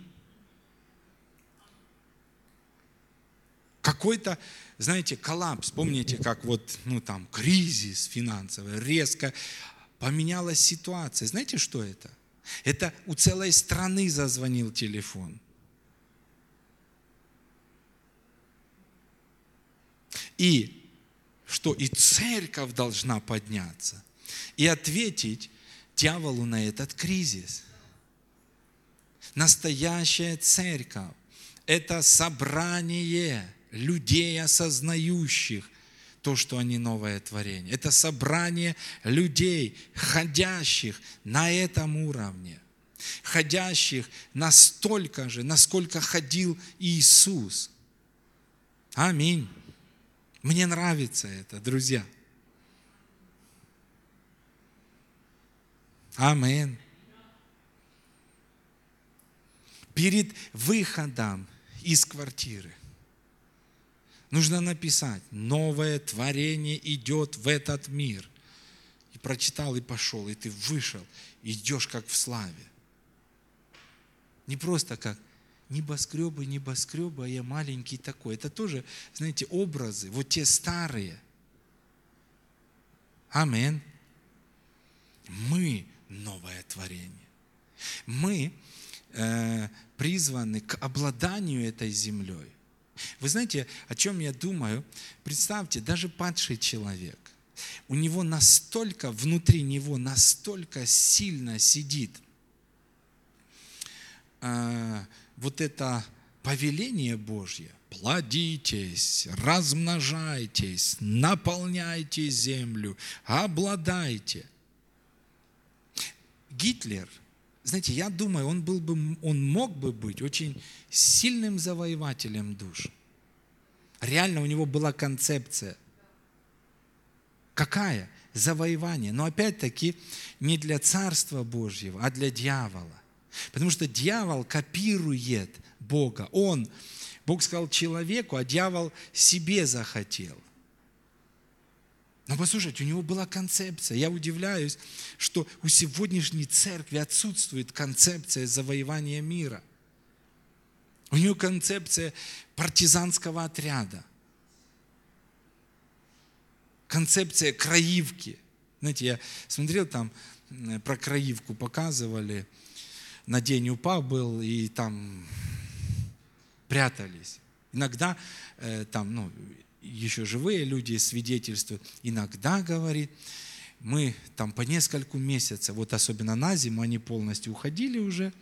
Какой-то, знаете, коллапс. Помните, как вот, ну там, кризис финансовый, резко поменялась ситуация. Знаете, что это? Это у целой страны зазвонил телефон. И что и церковь должна подняться и ответить дьяволу на этот кризис. Настоящая церковь – это собрание людей, осознающих то, что они новое творение. Это собрание людей, ходящих на этом уровне, ходящих настолько же, насколько ходил Иисус. Аминь. Мне нравится это, друзья. Аминь. Перед выходом из квартиры нужно написать, новое творение идет в этот мир. И прочитал, и пошел, и ты вышел, идешь как в славе. Не просто как небоскребы, небоскребы, а я маленький такой. Это тоже, знаете, образы, вот те старые. Амин. Мы новое творение. Мы э, призваны к обладанию этой землей. Вы знаете, о чем я думаю? Представьте, даже падший человек, у него настолько, внутри него настолько сильно сидит э, вот это повеление Божье, плодитесь, размножайтесь, наполняйте землю, обладайте. Гитлер, знаете, я думаю, он, был бы, он мог бы быть очень сильным завоевателем душ. Реально у него была концепция. Какая? Завоевание. Но опять-таки не для Царства Божьего, а для дьявола. Потому что дьявол копирует Бога. Он, Бог сказал человеку, а дьявол себе захотел. Но послушайте, у него была концепция. Я удивляюсь, что у сегодняшней церкви отсутствует концепция завоевания мира. У нее концепция партизанского отряда. Концепция краивки. Знаете, я смотрел там, про краивку показывали – на день упав был, и там прятались. Иногда э, там, ну, еще живые люди свидетельствуют, иногда, говорит, мы там по нескольку месяцев, вот особенно на зиму, они полностью уходили уже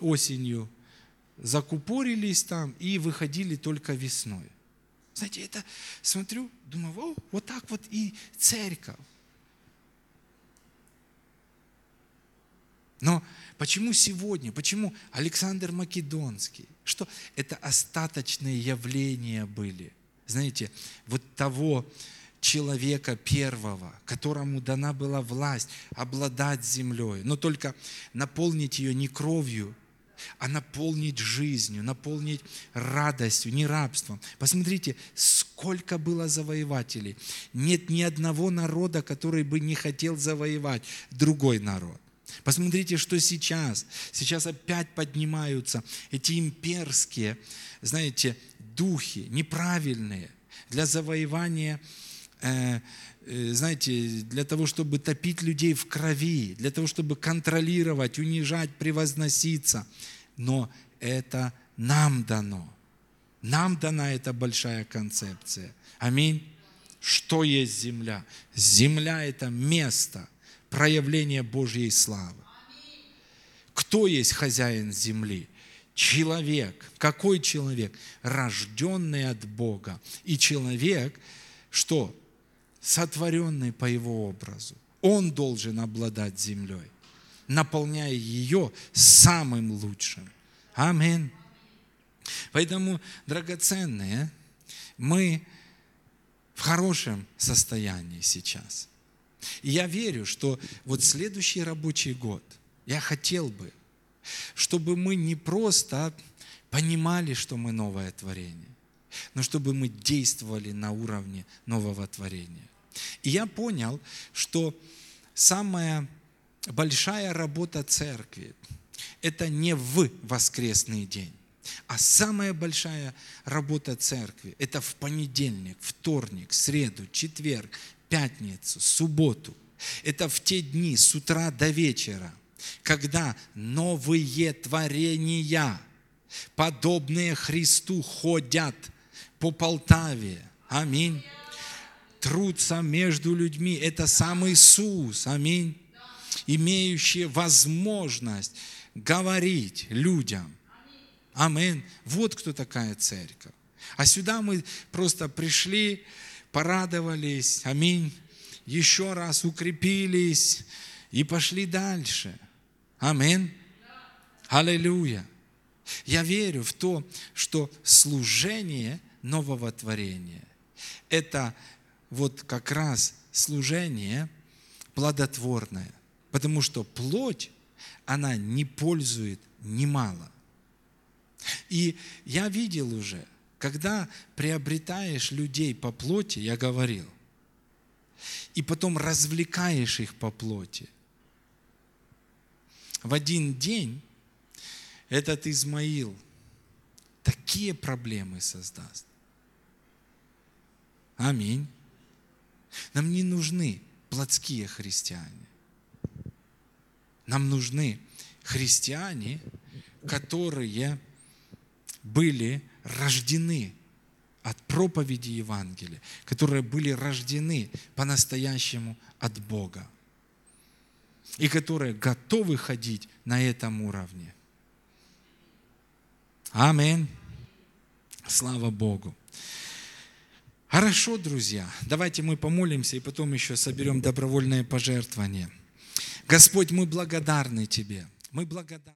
осенью, закупорились там и выходили только весной. Знаете, это смотрю, думаю, О, вот так вот и церковь. Но почему сегодня, почему Александр Македонский? Что это остаточные явления были. Знаете, вот того человека первого, которому дана была власть обладать землей, но только наполнить ее не кровью, а наполнить жизнью, наполнить радостью, не рабством. Посмотрите, сколько было завоевателей. Нет ни одного народа, который бы не хотел завоевать другой народ. Посмотрите, что сейчас. Сейчас опять поднимаются эти имперские, знаете, духи, неправильные, для завоевания, э, э, знаете, для того, чтобы топить людей в крови, для того, чтобы контролировать, унижать, превозноситься. Но это нам дано. Нам дана эта большая концепция. Аминь. Что есть земля? Земля – это место – проявление Божьей славы. Кто есть хозяин земли? Человек. Какой человек? Рожденный от Бога. И человек, что? Сотворенный по его образу. Он должен обладать землей, наполняя ее самым лучшим. Аминь. Поэтому, драгоценные, мы в хорошем состоянии сейчас – и я верю, что вот следующий рабочий год, я хотел бы, чтобы мы не просто понимали, что мы новое творение, но чтобы мы действовали на уровне нового творения. И я понял, что самая большая работа церкви – это не в воскресный день, а самая большая работа церкви – это в понедельник, вторник, среду, четверг, пятницу, субботу. Это в те дни с утра до вечера, когда новые творения, подобные Христу, ходят по Полтаве. Аминь. Трутся между людьми. Это сам Иисус. Аминь. Имеющие возможность говорить людям. Аминь. Вот кто такая церковь. А сюда мы просто пришли, порадовались. Аминь. Еще раз укрепились и пошли дальше. Аминь. Аллилуйя. Я верю в то, что служение нового творения – это вот как раз служение плодотворное, потому что плоть, она не пользует немало. И я видел уже, когда приобретаешь людей по плоти, я говорил, и потом развлекаешь их по плоти, в один день этот Измаил такие проблемы создаст. Аминь. Нам не нужны плотские христиане. Нам нужны христиане, которые были рождены от проповеди Евангелия, которые были рождены по-настоящему от Бога и которые готовы ходить на этом уровне. Аминь. Слава Богу. Хорошо, друзья, давайте мы помолимся и потом еще соберем добровольное пожертвование. Господь, мы благодарны Тебе. Мы благодарны.